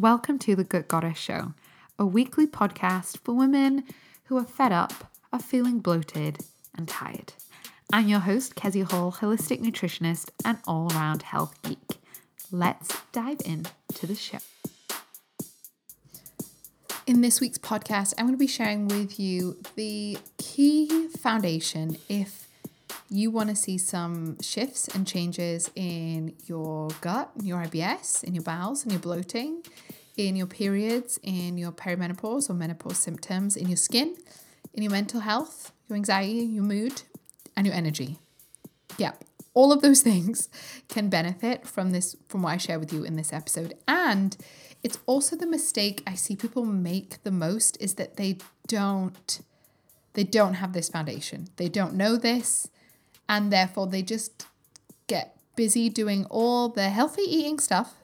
Welcome to the Good Goddess Show, a weekly podcast for women who are fed up, are feeling bloated, and tired. I'm your host, Kezia Hall, holistic nutritionist and all round health geek. Let's dive into the show. In this week's podcast, I'm going to be sharing with you the key foundation if you want to see some shifts and changes in your gut, in your IBS, in your bowels, and your bloating, in your periods, in your perimenopause or menopause symptoms, in your skin, in your mental health, your anxiety, your mood, and your energy. Yeah, all of those things can benefit from this, from what I share with you in this episode. And it's also the mistake I see people make the most is that they don't they don't have this foundation. They don't know this and therefore they just get busy doing all the healthy eating stuff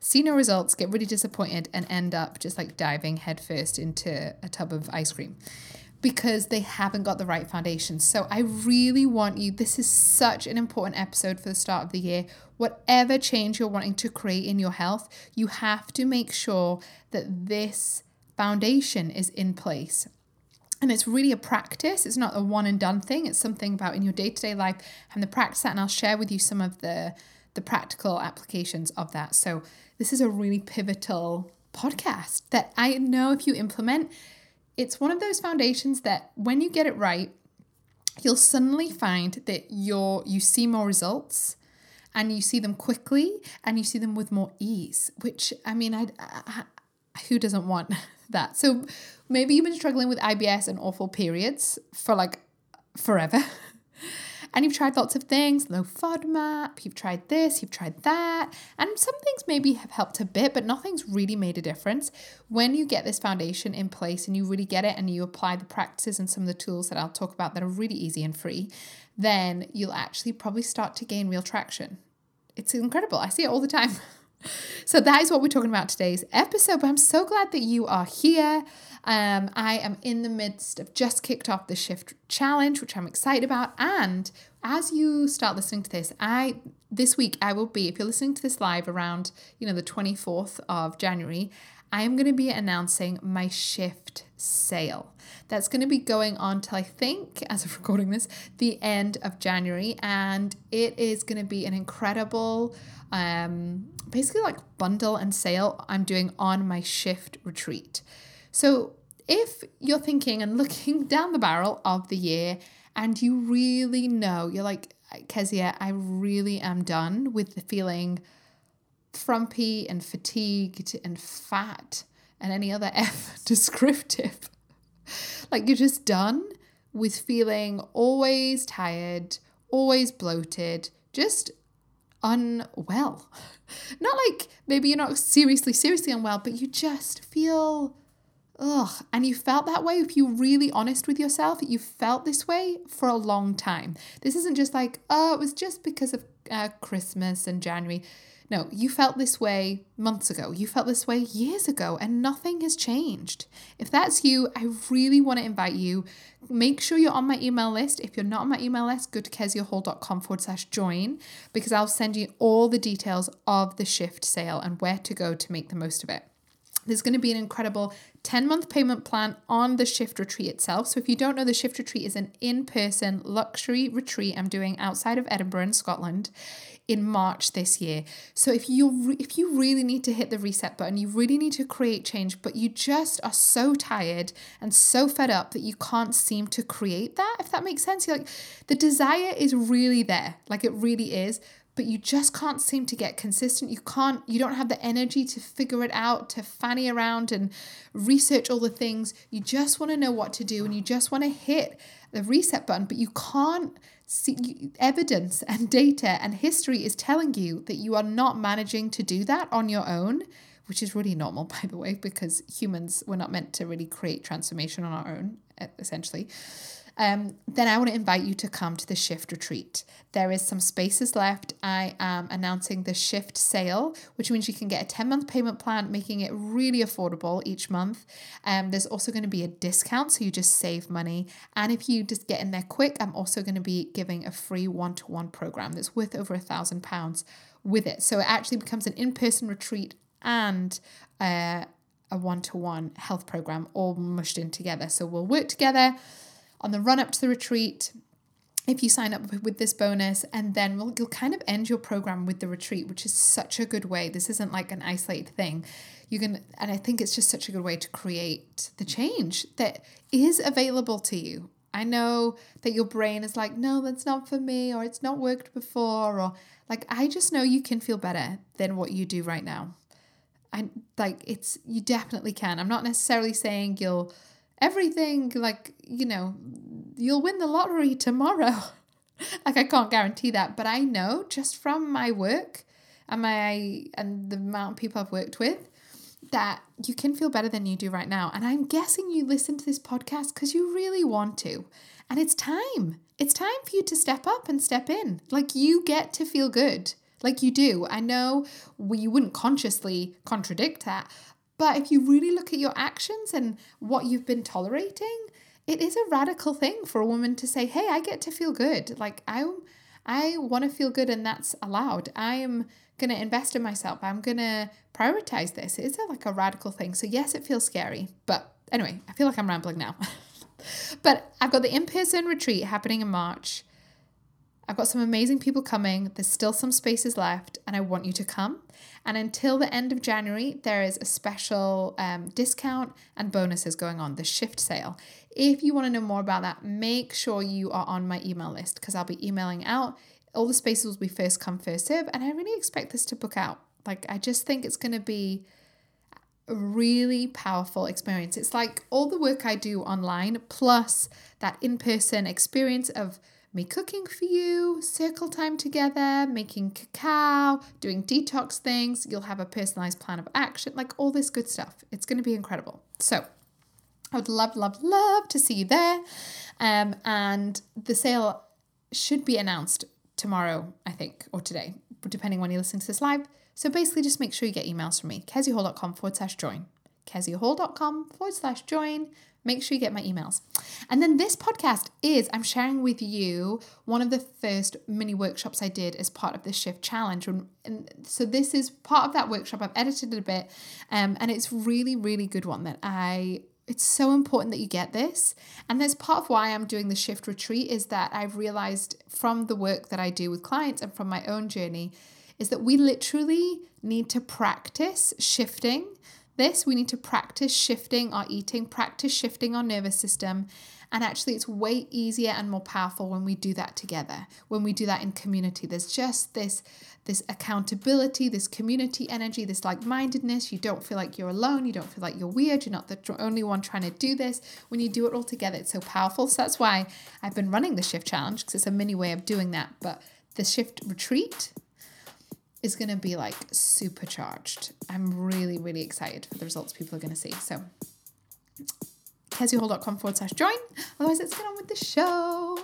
see no results, get really disappointed, and end up just like diving headfirst into a tub of ice cream because they haven't got the right foundation. So I really want you, this is such an important episode for the start of the year. Whatever change you're wanting to create in your health, you have to make sure that this foundation is in place. And it's really a practice. It's not a one and done thing. It's something about in your day to day life and the practice that. And I'll share with you some of the the practical applications of that. So this is a really pivotal podcast that I know if you implement, it's one of those foundations that when you get it right, you'll suddenly find that you're you see more results and you see them quickly and you see them with more ease which i mean I, I, who doesn't want that so maybe you've been struggling with ibs and awful periods for like forever and you've tried lots of things, low FODMAP, you've tried this, you've tried that, and some things maybe have helped a bit, but nothing's really made a difference. When you get this foundation in place and you really get it and you apply the practices and some of the tools that I'll talk about that are really easy and free, then you'll actually probably start to gain real traction. It's incredible. I see it all the time. so that is what we're talking about today's episode. But I'm so glad that you are here. Um, I am in the midst of just kicked off the shift challenge, which I'm excited about. And as you start listening to this, I this week I will be, if you're listening to this live around, you know, the 24th of January, I am going to be announcing my shift sale. That's going to be going on till I think, as of recording this, the end of January. And it is going to be an incredible, um, basically like bundle and sale I'm doing on my shift retreat. So if you're thinking and looking down the barrel of the year and you really know, you're like, Kezia, I really am done with the feeling frumpy and fatigued and fat and any other F descriptive. like you're just done with feeling always tired, always bloated, just unwell. Not like maybe you're not seriously, seriously unwell, but you just feel ugh. And you felt that way, if you're really honest with yourself, you felt this way for a long time. This isn't just like, oh, it was just because of uh, Christmas and January. No, you felt this way months ago. You felt this way years ago, and nothing has changed. If that's you, I really want to invite you. Make sure you're on my email list. If you're not on my email list, go to keziahall.com forward slash join because I'll send you all the details of the shift sale and where to go to make the most of it. There's going to be an incredible 10 month payment plan on the shift retreat itself. So, if you don't know, the shift retreat is an in person luxury retreat I'm doing outside of Edinburgh in Scotland in March this year. So if you re- if you really need to hit the reset button, you really need to create change, but you just are so tired and so fed up that you can't seem to create that. If that makes sense, You're like the desire is really there, like it really is, but you just can't seem to get consistent. You can't, you don't have the energy to figure it out, to fanny around and research all the things. You just want to know what to do and you just want to hit the reset button, but you can't see evidence and data and history is telling you that you are not managing to do that on your own, which is really normal, by the way, because humans were not meant to really create transformation on our own, essentially um, then I want to invite you to come to the shift retreat. There is some spaces left. I am announcing the shift sale, which means you can get a 10 month payment plan, making it really affordable each month. Um, there's also going to be a discount, so you just save money. And if you just get in there quick, I'm also going to be giving a free one to one program that's worth over a thousand pounds with it. So it actually becomes an in person retreat and uh, a one to one health program all mushed in together. So we'll work together on the run up to the retreat. If you sign up with this bonus, and then we'll, you'll kind of end your program with the retreat, which is such a good way. This isn't like an isolated thing. You can, and I think it's just such a good way to create the change that is available to you. I know that your brain is like, no, that's not for me, or it's not worked before, or like, I just know you can feel better than what you do right now. and like it's you definitely can. I'm not necessarily saying you'll everything like, you know, you'll win the lottery tomorrow. like I can't guarantee that, but I know just from my work and my and the amount of people I've worked with that you can feel better than you do right now. And I'm guessing you listen to this podcast because you really want to. And it's time. It's time for you to step up and step in. Like you get to feel good like you do. I know we wouldn't consciously contradict that, but if you really look at your actions and what you've been tolerating, it is a radical thing for a woman to say, "Hey, I get to feel good. Like I I want to feel good and that's allowed. I am going to invest in myself. I'm going to prioritize this." It's a, like a radical thing. So yes, it feels scary, but anyway, I feel like I'm rambling now. but I've got the in-person retreat happening in March. I've got some amazing people coming. There's still some spaces left, and I want you to come. And until the end of January, there is a special um, discount and bonuses going on, the shift sale. If you want to know more about that, make sure you are on my email list because I'll be emailing out. All the spaces will be first come, first serve, and I really expect this to book out. Like, I just think it's going to be a really powerful experience. It's like all the work I do online plus that in person experience of me cooking for you, circle time together, making cacao, doing detox things. You'll have a personalized plan of action, like all this good stuff. It's going to be incredible. So, I would love, love, love to see you there. Um, and the sale should be announced tomorrow, I think, or today, depending when you listen to this live. So basically, just make sure you get emails from me, keziahall.com forward slash join. keziahall.com forward slash join make sure you get my emails. And then this podcast is I'm sharing with you one of the first mini workshops I did as part of the Shift Challenge. And, so this is part of that workshop. I've edited it a bit, um, and it's really, really good one that I it's so important that you get this. And there's part of why I'm doing the shift retreat is that I've realized from the work that I do with clients and from my own journey is that we literally need to practice shifting this, we need to practice shifting our eating, practice shifting our nervous system. And actually, it's way easier and more powerful when we do that together, when we do that in community. There's just this, this accountability, this community energy, this like mindedness. You don't feel like you're alone. You don't feel like you're weird. You're not the only one trying to do this. When you do it all together, it's so powerful. So that's why I've been running the shift challenge because it's a mini way of doing that. But the shift retreat, is going to be like supercharged. I'm really, really excited for the results people are going to see. So, keziahall.com forward slash join. Otherwise, let's get on with the show.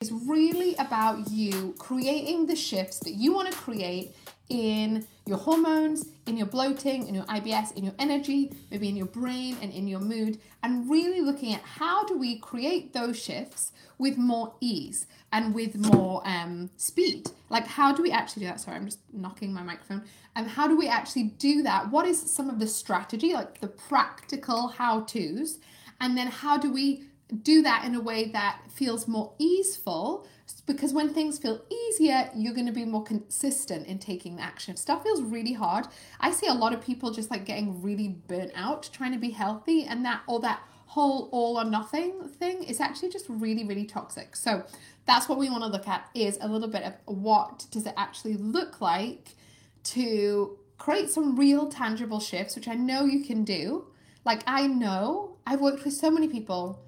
It's really about you creating the shifts that you want to create in your hormones, in your bloating, in your IBS, in your energy, maybe in your brain and in your mood, and really looking at how do we create those shifts with more ease and with more um, speed. Like, how do we actually do that? Sorry, I'm just knocking my microphone. And um, how do we actually do that? What is some of the strategy, like the practical how to's? And then how do we do that in a way that feels more easeful? Because when things feel easier, you're going to be more consistent in taking action. If stuff feels really hard, I see a lot of people just like getting really burnt out trying to be healthy, and that all that whole all or nothing thing is actually just really really toxic. So that's what we want to look at is a little bit of what does it actually look like to create some real tangible shifts which i know you can do. Like i know i've worked with so many people.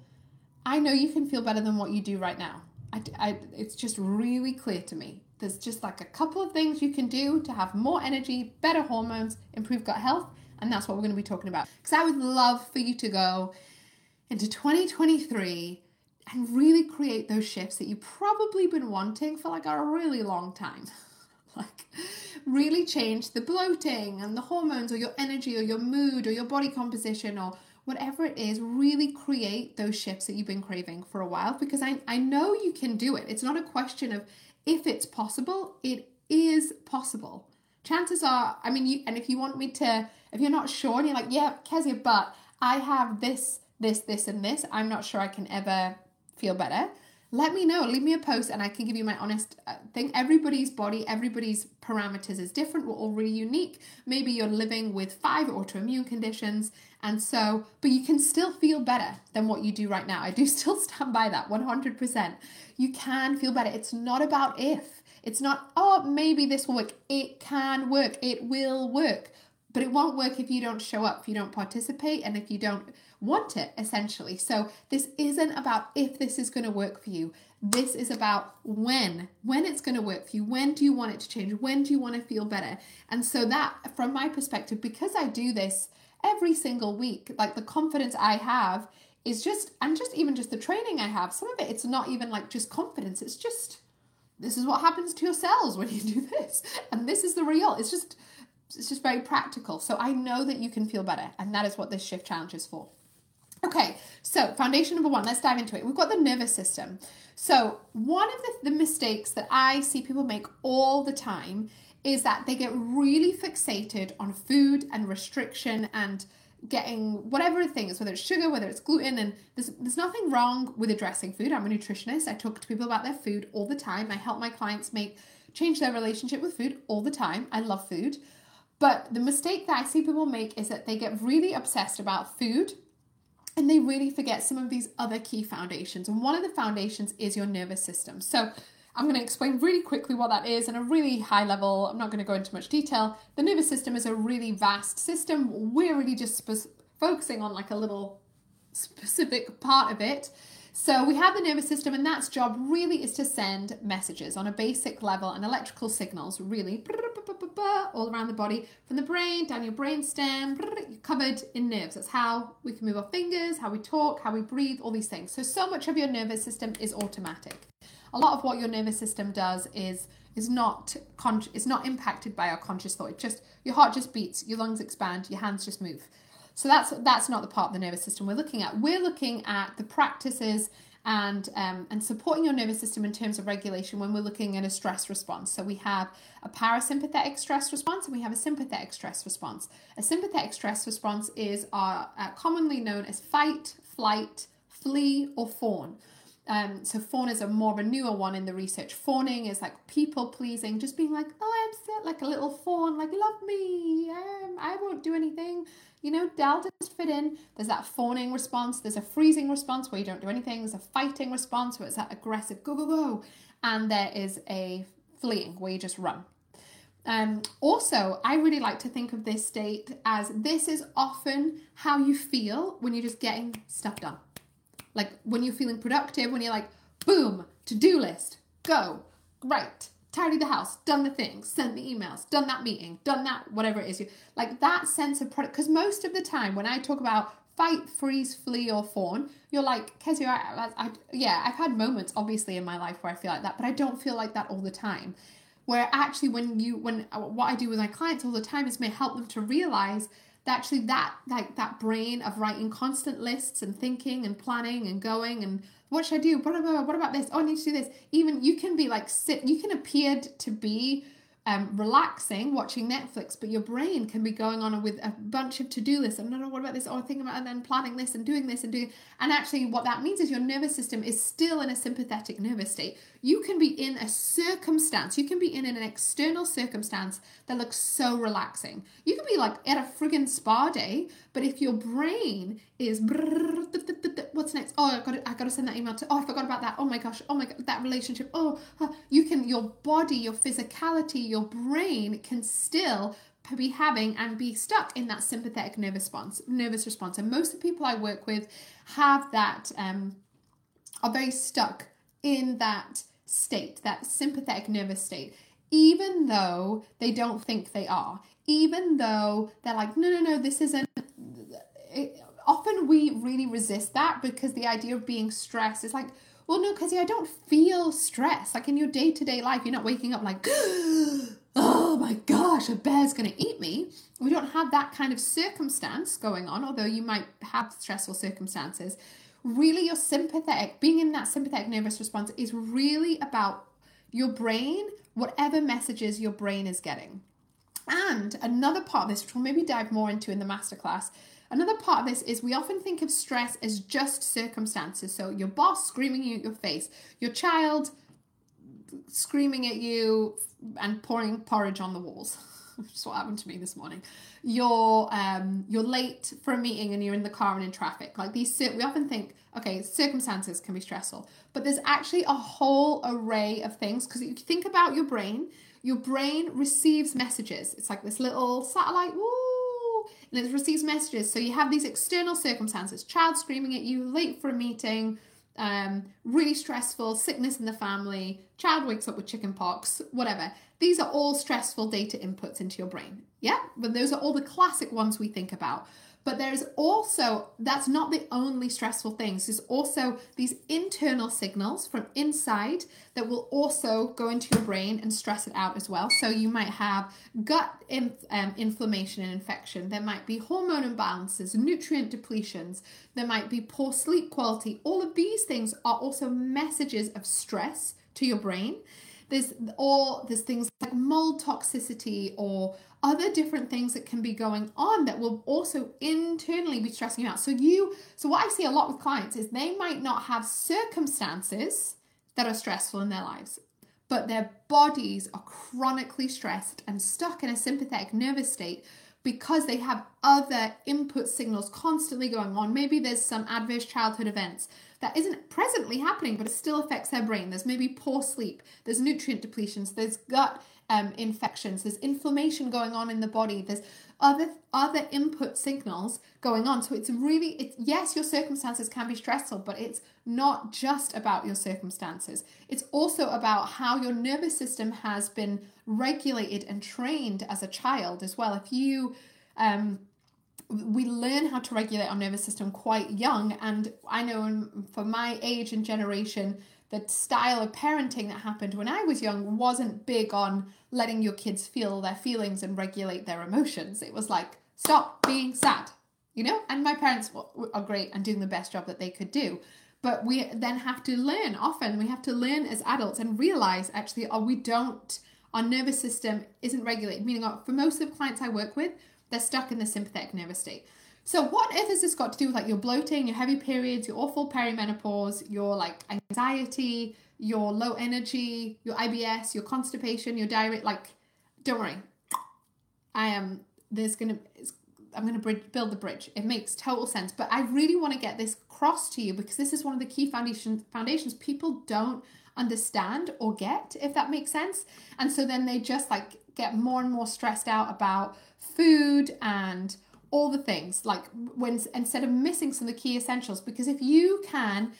I know you can feel better than what you do right now I, I, it's just really clear to me there's just like a couple of things you can do to have more energy better hormones improve gut health and that's what we're going to be talking about because i would love for you to go into 2023 and really create those shifts that you've probably been wanting for like a really long time. like, really change the bloating and the hormones, or your energy, or your mood, or your body composition, or whatever it is, really create those shifts that you've been craving for a while because I, I know you can do it. It's not a question of if it's possible, it is possible. chances are, I mean, you, and if you want me to, if you're not sure and you're like, yeah, Kezia, but I have this, this, this, and this, I'm not sure I can ever feel better let me know. Leave me a post and I can give you my honest uh, thing. Everybody's body, everybody's parameters is different. We're all really unique. Maybe you're living with five autoimmune conditions. And so, but you can still feel better than what you do right now. I do still stand by that 100%. You can feel better. It's not about if. It's not, oh, maybe this will work. It can work. It will work. But it won't work if you don't show up, if you don't participate, and if you don't want it, essentially. So this isn't about if this is going to work for you. This is about when, when it's going to work for you. When do you want it to change? When do you want to feel better? And so that, from my perspective, because I do this every single week, like the confidence I have is just, and just even just the training I have, some of it, it's not even like just confidence. It's just, this is what happens to your cells when you do this. And this is the real, it's just, it's just very practical. So I know that you can feel better. And that is what this shift challenge is for. Okay, so foundation number one, let's dive into it. We've got the nervous system. So, one of the, the mistakes that I see people make all the time is that they get really fixated on food and restriction and getting whatever things, whether it's sugar, whether it's gluten, and there's there's nothing wrong with addressing food. I'm a nutritionist. I talk to people about their food all the time. I help my clients make change their relationship with food all the time. I love food. But the mistake that I see people make is that they get really obsessed about food and they really forget some of these other key foundations. And one of the foundations is your nervous system. So I'm going to explain really quickly what that is in a really high level. I'm not going to go into much detail. The nervous system is a really vast system. We're really just sp- focusing on like a little specific part of it. So we have the nervous system, and that's job really is to send messages on a basic level and electrical signals, really all around the body, from the brain down your brain stem, covered in nerves. That's how we can move our fingers, how we talk, how we breathe, all these things. So so much of your nervous system is automatic. A lot of what your nervous system does is is not con- is not impacted by our conscious thought. It just your heart just beats, your lungs expand, your hands just move. So that's that's not the part of the nervous system we're looking at. We're looking at the practices and um, and supporting your nervous system in terms of regulation when we're looking at a stress response. So we have a parasympathetic stress response and we have a sympathetic stress response. A sympathetic stress response is our, uh, commonly known as fight, flight, flee, or fawn. Um, so fawn is a more of a newer one in the research. Fawning is like people pleasing, just being like, oh, I'm set like a little fawn, like love me, um, I won't do anything. You know, deltas fit in. There's that fawning response. There's a freezing response where you don't do anything. There's a fighting response where it's that aggressive go go go, and there is a fleeing where you just run. Um, also, I really like to think of this state as this is often how you feel when you're just getting stuff done. Like when you're feeling productive, when you're like, boom, to do list, go, right, tidy the house, done the things, sent the emails, done that meeting, done that, whatever it is. You like that sense of product. Because most of the time, when I talk about fight, freeze, flee, or fawn, you're like, Kezia, I, I, yeah, I've had moments obviously in my life where I feel like that, but I don't feel like that all the time. Where actually, when you, when uh, what I do with my clients all the time is may help them to realize actually that like that brain of writing constant lists and thinking and planning and going and what should I do? What about what about this? Oh, I need to do this. Even you can be like sit. You can appear to be um, relaxing, watching Netflix, but your brain can be going on with a bunch of to-do lists. And no, no, what about this? Oh, thinking about and then planning this and doing this and doing. And actually, what that means is your nervous system is still in a sympathetic nervous state. You can be in a circumstance. You can be in an external circumstance that looks so relaxing. You can be like at a friggin' spa day, but if your brain is what's next? Oh, I got to, I got to send that email to. Oh, I forgot about that. Oh my gosh. Oh my god, that relationship. Oh, you can your body, your physicality, your brain can still be having and be stuck in that sympathetic nervous response. Nervous response, and most of the people I work with have that. Um, are very stuck in that state, that sympathetic nervous state, even though they don't think they are, even though they're like, no, no, no, this isn't. It, often we really resist that because the idea of being stressed is like, well, no, because I don't feel stress. Like in your day to day life, you're not waking up like, oh my gosh, a bear's going to eat me. We don't have that kind of circumstance going on, although you might have stressful circumstances. Really, your sympathetic, being in that sympathetic nervous response is really about your brain, whatever messages your brain is getting. And another part of this, which we'll maybe dive more into in the masterclass, another part of this is we often think of stress as just circumstances. So your boss screaming you at your face, your child screaming at you and pouring porridge on the walls. is what happened to me this morning. You're um you're late for a meeting and you're in the car and in traffic. Like these, we often think, okay, circumstances can be stressful, but there's actually a whole array of things. Because you think about your brain, your brain receives messages. It's like this little satellite, woo, and it receives messages. So you have these external circumstances: child screaming at you, late for a meeting um, really stressful, sickness in the family, child wakes up with chicken pox, whatever. These are all stressful data inputs into your brain. Yeah, but those are all the classic ones we think about. But there's also, that's not the only stressful things. There's also these internal signals from inside that will also go into your brain and stress it out as well. So you might have gut um, inflammation and infection. There might be hormone imbalances, nutrient depletions. There might be poor sleep quality. All of these things are also messages of stress to your brain. There's or there's things like mold toxicity or other different things that can be going on that will also internally be stressing you out. So you so what I see a lot with clients is they might not have circumstances that are stressful in their lives, but their bodies are chronically stressed and stuck in a sympathetic nervous state because they have other input signals constantly going on. Maybe there's some adverse childhood events that isn't presently happening, but it still affects their brain. There's maybe poor sleep, there's nutrient depletions, there's gut um, infections, there's inflammation going on in the body, there's other other input signals going on. So it's really it's yes, your circumstances can be stressful, but it's not just about your circumstances. It's also about how your nervous system has been regulated and trained as a child as well. If you um we learn how to regulate our nervous system quite young. And I know for my age and generation, the style of parenting that happened when I was young wasn't big on letting your kids feel their feelings and regulate their emotions. It was like, stop being sad, you know? And my parents are great and doing the best job that they could do. But we then have to learn, often, we have to learn as adults and realize actually, oh, we don't, our nervous system isn't regulated. Meaning, uh, for most of the clients I work with, they're stuck in the sympathetic nervous state. So what earth has this got to do with like your bloating, your heavy periods, your awful perimenopause, your like anxiety, your low energy, your IBS, your constipation, your diarrhea? Like, don't worry. I am. There's gonna. I'm gonna bridge, build the bridge. It makes total sense. But I really want to get this across to you because this is one of the key foundation foundations people don't understand or get, if that makes sense. And so then they just like get more and more stressed out about food and all the things like when instead of missing some of the key essentials because if you can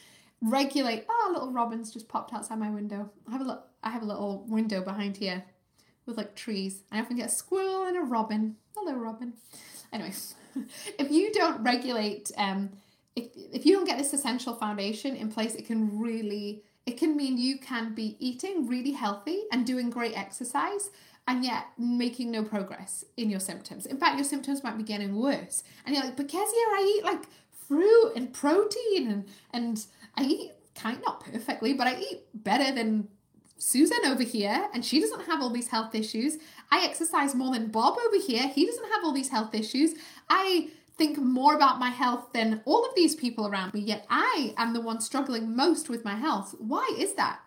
regulate oh little robins just popped outside my window. I have a little i have a little window behind here with like trees. I often get a squirrel and a robin. Hello robin. Anyway if you don't regulate um if, if you don't get this essential foundation in place it can really it can mean you can be eating really healthy and doing great exercise and yet making no progress in your symptoms. In fact, your symptoms might be getting worse. And you're like, but Kezia, I eat like fruit and protein and, and I eat kind not perfectly, but I eat better than Susan over here, and she doesn't have all these health issues. I exercise more than Bob over here. He doesn't have all these health issues. I think more about my health than all of these people around me, yet I am the one struggling most with my health. Why is that?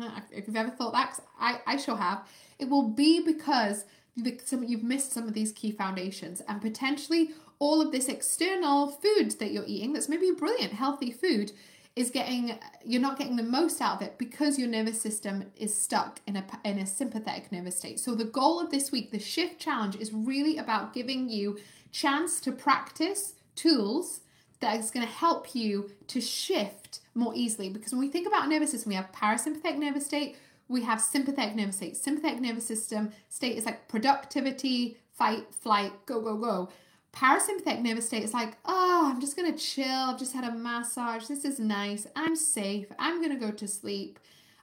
Uh, if you've ever thought that, I, I sure have. It will be because you've missed some of these key foundations and potentially all of this external food that you're eating that's maybe brilliant, healthy food is getting you're not getting the most out of it because your nervous system is stuck in a in a sympathetic nervous state. So the goal of this week, the shift challenge is really about giving you chance to practice tools that is going to help you to shift more easily because when we think about nervous system, we have parasympathetic nervous state, we have sympathetic nervous state. Sympathetic nervous system state is like productivity, fight, flight, go, go, go. Parasympathetic nervous state is like, oh, I'm just gonna chill. I've just had a massage. This is nice. I'm safe. I'm gonna go to sleep.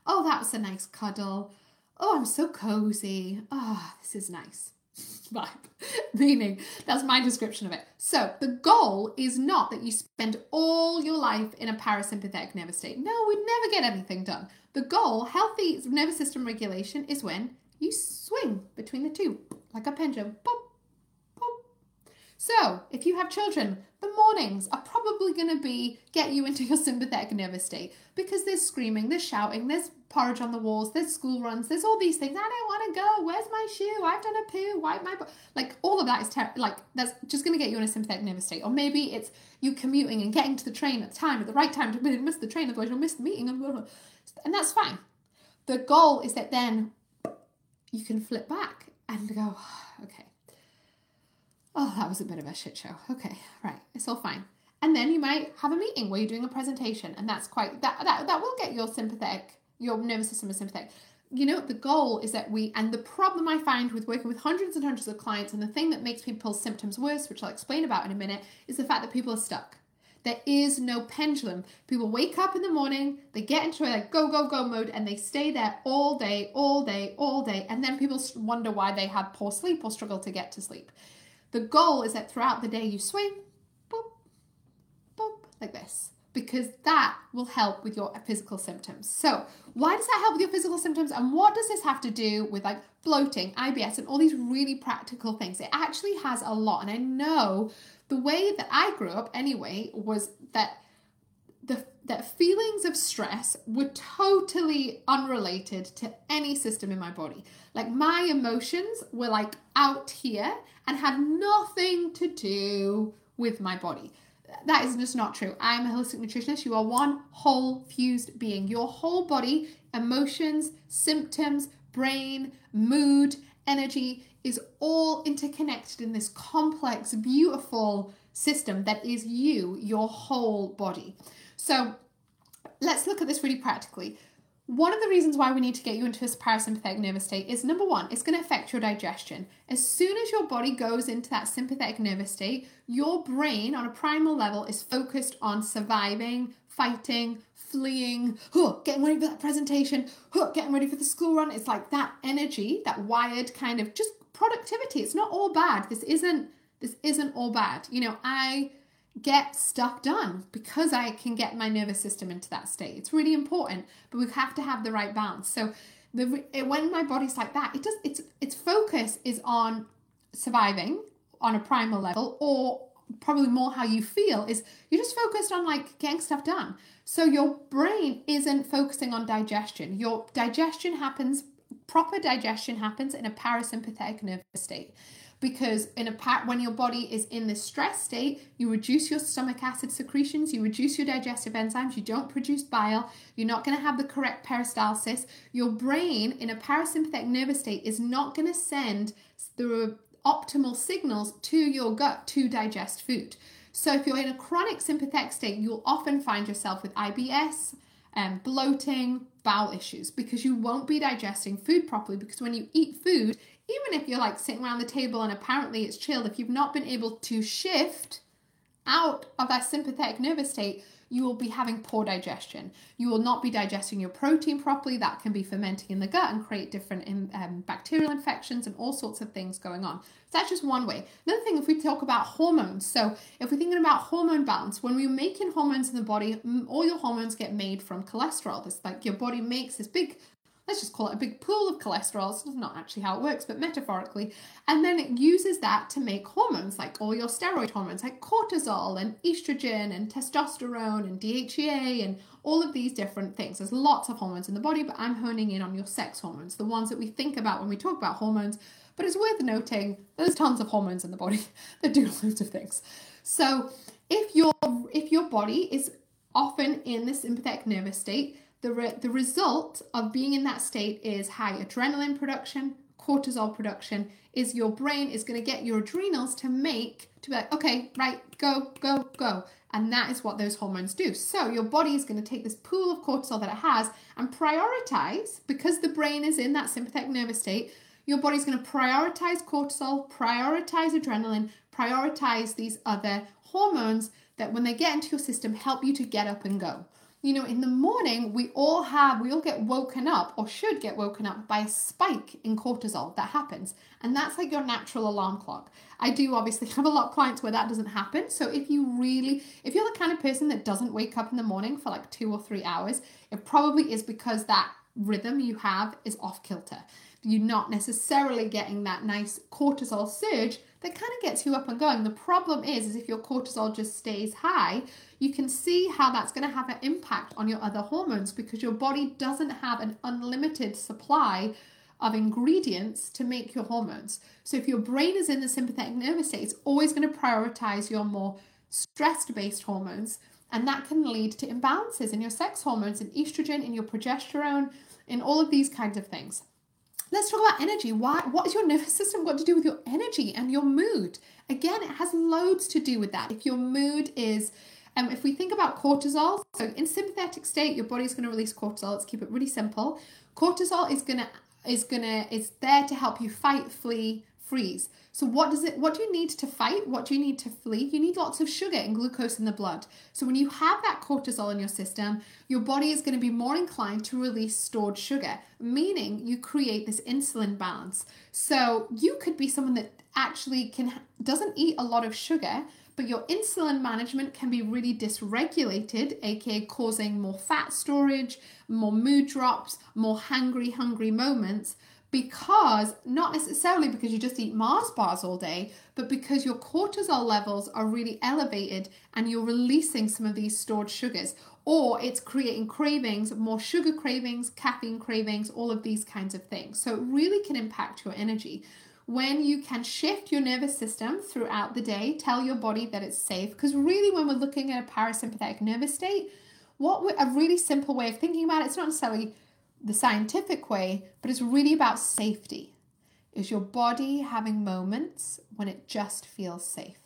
Oh, that was a nice cuddle. Oh, I'm so cozy. Oh, this is nice. vibe. Meaning, that's my description of it. So, the goal is not that you spend all your life in a parasympathetic nervous state. No, we'd never get anything done. The goal, healthy nervous system regulation, is when you swing between the two, like a pendulum. Boop, boop. So, if you have children, the mornings are probably going to be get you into your sympathetic nervous state because there's screaming, there's shouting, there's porridge on the walls, there's school runs, there's all these things. I don't want to go. Where's my shoe? I've done a poo. Wipe my bo-. like all of that is ter- like that's just going to get you in a sympathetic nervous state. Or maybe it's you commuting and getting to the train at the time at the right time to miss the train, otherwise you'll miss the meeting blah, blah. And that's fine. The goal is that then you can flip back and go, okay. Oh, that was a bit of a shit show. Okay, right, it's all fine. And then you might have a meeting where you're doing a presentation, and that's quite that that that will get your sympathetic, your nervous system is sympathetic. You know, the goal is that we, and the problem I find with working with hundreds and hundreds of clients, and the thing that makes people's symptoms worse, which I'll explain about in a minute, is the fact that people are stuck. There is no pendulum. People wake up in the morning, they get into a like go, go, go mode, and they stay there all day, all day, all day. And then people wonder why they have poor sleep or struggle to get to sleep. The goal is that throughout the day you swing, boop, boop, like this, because that will help with your uh, physical symptoms. So, why does that help with your physical symptoms? And what does this have to do with like bloating, IBS, and all these really practical things? It actually has a lot. And I know the way that I grew up anyway was that the that feelings of stress were totally unrelated to any system in my body. Like my emotions were like out here and had nothing to do with my body. That is just not true. I'm a holistic nutritionist. You are one whole fused being. Your whole body, emotions, symptoms, brain, mood, energy is all interconnected in this complex, beautiful system that is you, your whole body. So let's look at this really practically. One of the reasons why we need to get you into this parasympathetic nervous state is number one, it's going to affect your digestion. As soon as your body goes into that sympathetic nervous state, your brain on a primal level is focused on surviving, fighting, fleeing, huh, getting ready for that presentation, huh, getting ready for the school run. It's like that energy, that wired kind of just productivity. It's not all bad. This isn't this isn't all bad. You know, I get stuff done because I can get my nervous system into that state. It's really important, but we have to have the right balance. So the when my body's like that, it does its its focus is on surviving on a primal level or probably more how you feel is you're just focused on like getting stuff done. So your brain isn't focusing on digestion. Your digestion happens proper digestion happens in a parasympathetic nervous state because in a part when your body is in this stress state you reduce your stomach acid secretions you reduce your digestive enzymes you don't produce bile you're not going to have the correct peristalsis your brain in a parasympathetic nervous state is not going to send the optimal signals to your gut to digest food. So if you're in a chronic sympathetic state you'll often find yourself with ibs um, bloating bowel issues because you won't be digesting food properly because when you eat food even if you're like sitting around the table and apparently it's chilled, if you've not been able to shift out of that sympathetic nervous state, you will be having poor digestion. You will not be digesting your protein properly. That can be fermenting in the gut and create different um, bacterial infections and all sorts of things going on. So that's just one way. Another thing, if we talk about hormones, so if we're thinking about hormone balance, when we're making hormones in the body, all your hormones get made from cholesterol. It's like your body makes this big let's just call it a big pool of cholesterol. So It's not actually how it works, but metaphorically. And then it uses that to make hormones, like all your steroid hormones, like cortisol and estrogen and testosterone and DHEA and all of these different things. There's lots of hormones in the body, but I'm honing in on your sex hormones, the ones that we think about when we talk about hormones. But it's worth noting there's tons of hormones in the body that do loads of things. So if your if your body is often in the sympathetic nervous state, the, re- the result of being in that state is high adrenaline production, cortisol production, is your brain is going to get your adrenals to make, to be like, okay, right, go, go, go. And that is what those hormones do. So your body is going to take this pool of cortisol that it has and prioritize, because the brain is in that sympathetic nervous state, your body's going to prioritize cortisol, prioritize adrenaline, prioritize these other hormones that when they get into your system help you to get up and go you know, in the morning, we all have, we all get woken up or should get woken up by a spike in cortisol that happens. And that's like your natural alarm clock. I do obviously have a lot of clients where that doesn't happen. So if you really, if you're the kind of person that doesn't wake up in the morning for like two or three hours, it probably is because that rhythm you have is off kilter. you're not necessarily getting that nice cortisol surge that kind of gets you up and going. The problem is, is if your cortisol just stays high, you can see how that's going to have an impact on your other hormones because your body doesn't have an unlimited supply of ingredients to make your hormones. So if your brain is in the sympathetic nervous state, it's always going to prioritize your more stress-based hormones and that can lead to imbalances in your sex hormones, in estrogen, in your progesterone, in all of these kinds of things. Let's talk about energy. Why? What is your nervous system got to do with your energy and your mood? Again, it has loads to do with that. If your mood is, um, if we think about cortisol, so in sympathetic state, your body's going to release cortisol. Let's keep it really simple. Cortisol is gonna is gonna is there to help you fight, flee, freeze. So what does it what do you need to fight? What do you need to flee? You need lots of sugar and glucose in the blood. So when you have that cortisol in your system, your body is going to be more inclined to release stored sugar, meaning you create this insulin balance. So you could be someone that actually can doesn't eat a lot of sugar, but your insulin management can be really dysregulated, aka causing more fat storage, more mood drops, more hungry, hungry moments because not necessarily because you just eat Mars bars all day, but because your cortisol levels are really elevated and you're releasing some of these stored sugars, or it's creating cravings, more sugar cravings, caffeine cravings, all of these kinds of things. So it really can impact your energy. When you can shift your nervous system throughout the day, tell your body that it's safe. Because really, when we're looking at a parasympathetic nervous state, what a really simple way of thinking about it, it's not necessarily the scientific way, but it's really about safety. Is your body having moments when it just feels safe?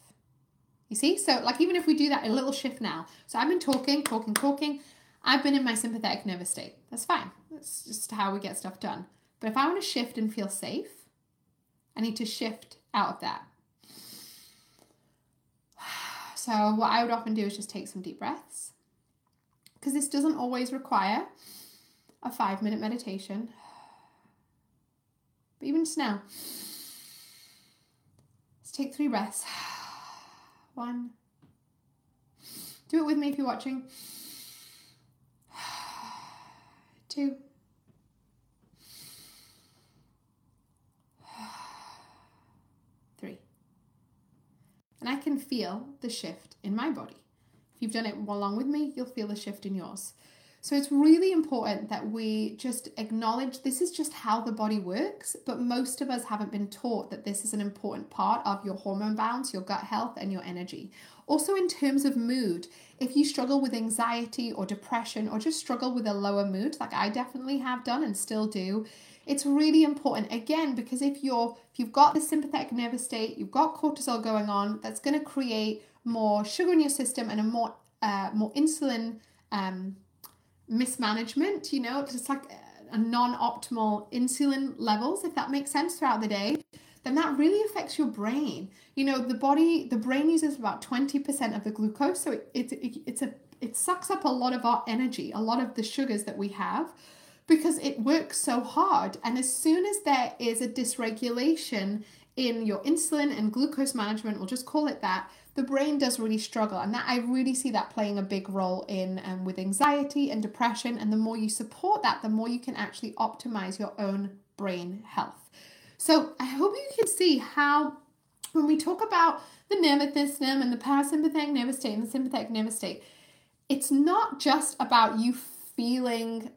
You see? So, like, even if we do that, a little shift now. So, I've been talking, talking, talking. I've been in my sympathetic nervous state. That's fine. That's just how we get stuff done. But if I want to shift and feel safe, I need to shift out of that. So, what I would often do is just take some deep breaths because this doesn't always require a five minute meditation. But even just now, let's take three breaths. One. Do it with me if you're watching. Two. Three. And I can feel the shift in my body. If you've done it along with me, you'll feel the shift in yours. So it's really important that we just acknowledge this is just how the body works, but most of us haven't been taught that this is an important part of your hormone balance, your gut health, and your energy. Also, in terms of mood, if you struggle with anxiety or depression or just struggle with a lower mood, like I definitely have done and still do, it's really important again because if you're if you've got the sympathetic nervous state, you've got cortisol going on, that's going to create more sugar in your system and a more uh, more insulin um, mismanagement, you know, just like a non-optimal insulin levels, if that makes sense throughout the day, then that really affects your brain. You know, the body, the brain uses about 20% of the glucose, so it, it, it, it's a it sucks up a lot of our energy, a lot of the sugars that we have because it works so hard. And as soon as there is a dysregulation in your insulin and glucose management, we'll just call it that, the brain does really struggle and that i really see that playing a big role in um, with anxiety and depression and the more you support that the more you can actually optimize your own brain health. So i hope you can see how when we talk about the nervous system and the parasympathetic nervous state and the sympathetic nervous state it's not just about you feeling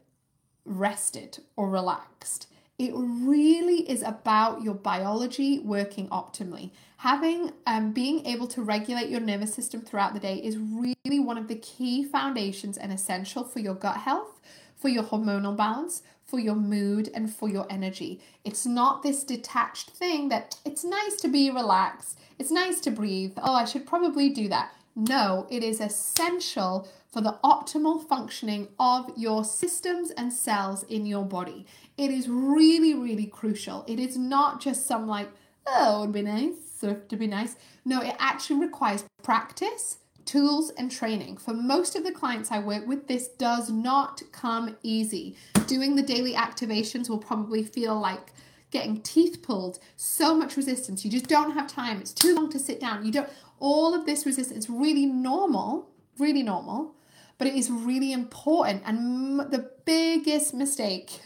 rested or relaxed it really is about your biology working optimally. Having um, being able to regulate your nervous system throughout the day is really one of the key foundations and essential for your gut health, for your hormonal balance, for your mood, and for your energy. It's not this detached thing that it's nice to be relaxed, it's nice to breathe. Oh, I should probably do that. No, it is essential for the optimal functioning of your systems and cells in your body. It is really, really crucial. It is not just some like, oh, it would be nice to be nice. No, it actually requires practice, tools, and training. For most of the clients I work with, this does not come easy. Doing the daily activations will probably feel like getting teeth pulled, so much resistance. You just don't have time. It's too long to sit down. You don't, all of this resistance, is really normal, really normal. But it is really important. And the biggest mistake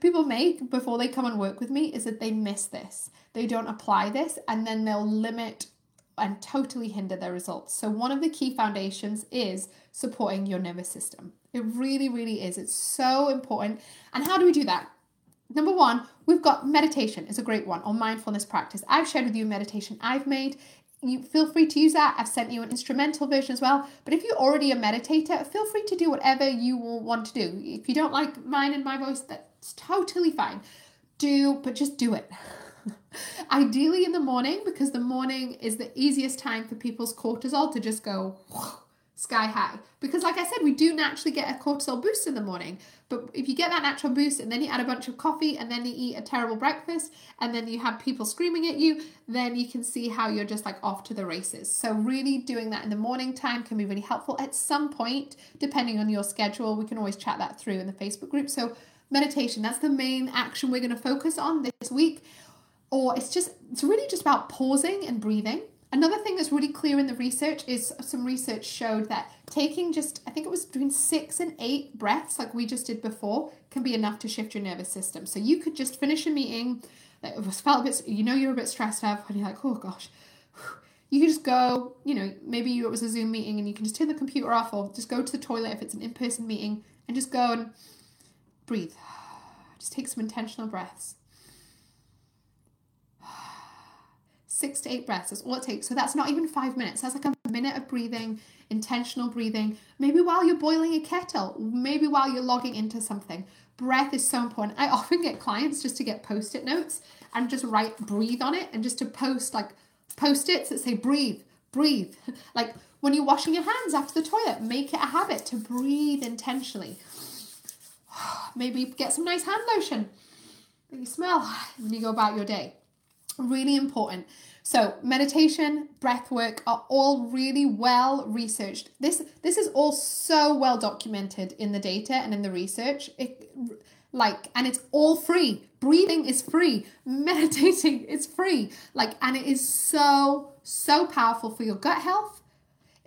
people make before they come and work with me is that they miss this. They don't apply this, and then they'll limit and totally hinder their results. So, one of the key foundations is supporting your nervous system. It really, really is. It's so important. And how do we do that? Number one, we've got meditation is a great one or mindfulness practice. I've shared with you meditation I've made. You feel free to use that. I've sent you an instrumental version as well. But if you're already a meditator, feel free to do whatever you will want to do. If you don't like mine and my voice, that's totally fine. Do, but just do it. Ideally in the morning, because the morning is the easiest time for people's cortisol to just go sky high. Because, like I said, we do naturally get a cortisol boost in the morning. But if you get that natural boost and then you add a bunch of coffee and then you eat a terrible breakfast and then you have people screaming at you, then you can see how you're just like off to the races. So, really doing that in the morning time can be really helpful. At some point, depending on your schedule, we can always chat that through in the Facebook group. So, meditation, that's the main action we're going to focus on this week. Or it's just, it's really just about pausing and breathing Another thing that's really clear in the research is some research showed that taking just, I think it was between six and eight breaths, like we just did before, can be enough to shift your nervous system. So you could just finish a meeting that was felt a bit, you know, you're a bit stressed out, and you're like, oh gosh. You could just go, you know, maybe it was a Zoom meeting and you can just turn the computer off or just go to the toilet if it's an in person meeting and just go and breathe. Just take some intentional breaths. Six to eight breaths. That's all it takes. So that's not even five minutes. That's like a minute of breathing, intentional breathing. Maybe while you're boiling a kettle, maybe while you're logging into something. Breath is so important. I often get clients just to get post it notes and just write breathe on it and just to post like post its that say breathe, breathe. like when you're washing your hands after the toilet, make it a habit to breathe intentionally. Maybe get some nice hand lotion that you smell when you go about your day. Really important. So, meditation, breath work are all really well researched. This this is all so well documented in the data and in the research. It, like and it's all free. Breathing is free. Meditating is free. Like and it is so so powerful for your gut health,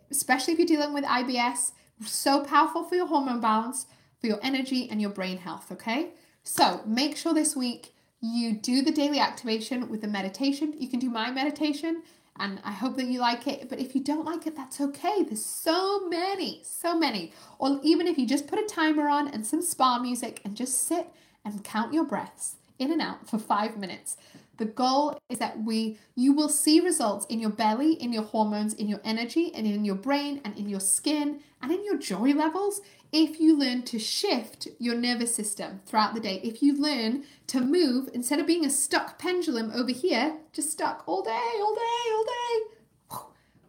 especially if you're dealing with IBS. So powerful for your hormone balance, for your energy and your brain health, okay? So, make sure this week you do the daily activation with the meditation. You can do my meditation, and I hope that you like it. But if you don't like it, that's okay. There's so many, so many. Or even if you just put a timer on and some spa music and just sit and count your breaths in and out for five minutes. The goal is that we you will see results in your belly, in your hormones, in your energy, and in your brain, and in your skin, and in your joy levels if you learn to shift your nervous system throughout the day. If you learn to move instead of being a stuck pendulum over here, just stuck all day, all day, all day.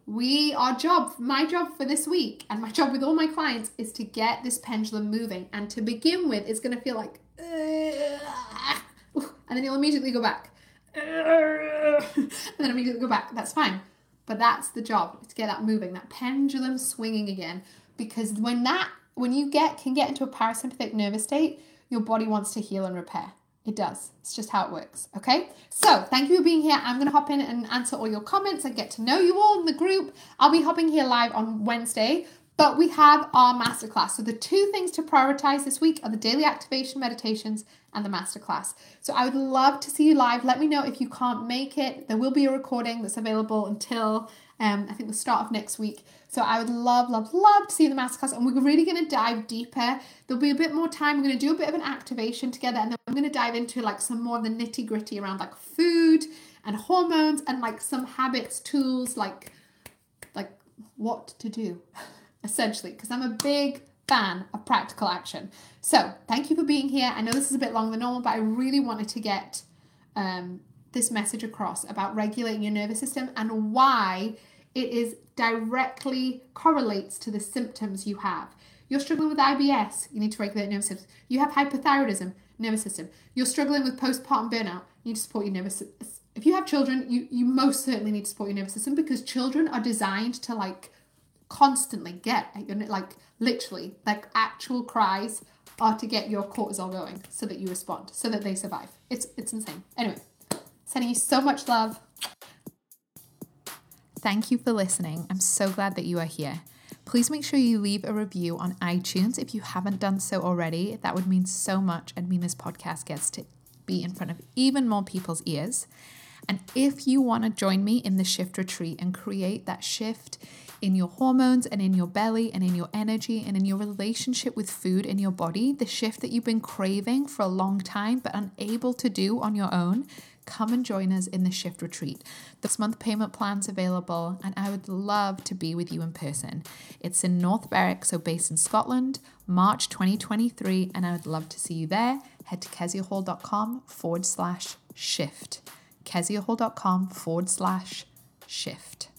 We, our job, my job for this week, and my job with all my clients is to get this pendulum moving. And to begin with, it's going to feel like, and then you'll immediately go back and then immediately go back. That's fine. But that's the job to get that moving, that pendulum swinging again. Because when that, when you get can get into a parasympathetic nervous state, your body wants to heal and repair. It does. It's just how it works. Okay. So thank you for being here. I'm going to hop in and answer all your comments and get to know you all in the group. I'll be hopping here live on Wednesday but we have our masterclass. So the two things to prioritize this week are the daily activation meditations and the masterclass. So I would love to see you live. Let me know if you can't make it. There will be a recording that's available until um, I think the start of next week. So I would love, love, love to see the masterclass. And we're really going to dive deeper. There'll be a bit more time. We're going to do a bit of an activation together, and then I'm going to dive into like some more of the nitty gritty around like food and hormones and like some habits, tools, like like what to do. essentially, because I'm a big fan of practical action. So, thank you for being here. I know this is a bit longer than normal, but I really wanted to get um, this message across about regulating your nervous system and why it is directly correlates to the symptoms you have. You're struggling with IBS, you need to regulate your nervous system. You have hypothyroidism, nervous system. You're struggling with postpartum burnout, you need to support your nervous system. If you have children, you, you most certainly need to support your nervous system because children are designed to like constantly get like literally like actual cries are to get your cortisol going so that you respond so that they survive. It's it's insane. Anyway sending you so much love. Thank you for listening. I'm so glad that you are here. Please make sure you leave a review on iTunes. If you haven't done so already. That would mean so much and mean this podcast gets to be in front of even more people's ears. And if you want to join me in the shift retreat and create that shift in your hormones and in your belly and in your energy and in your relationship with food in your body, the shift that you've been craving for a long time but unable to do on your own, come and join us in the shift retreat. This month payment plan's available and I would love to be with you in person. It's in North Berwick, so based in Scotland, March 2023, and I would love to see you there. Head to keziahall.com forward slash shift. keziahall.com forward slash shift.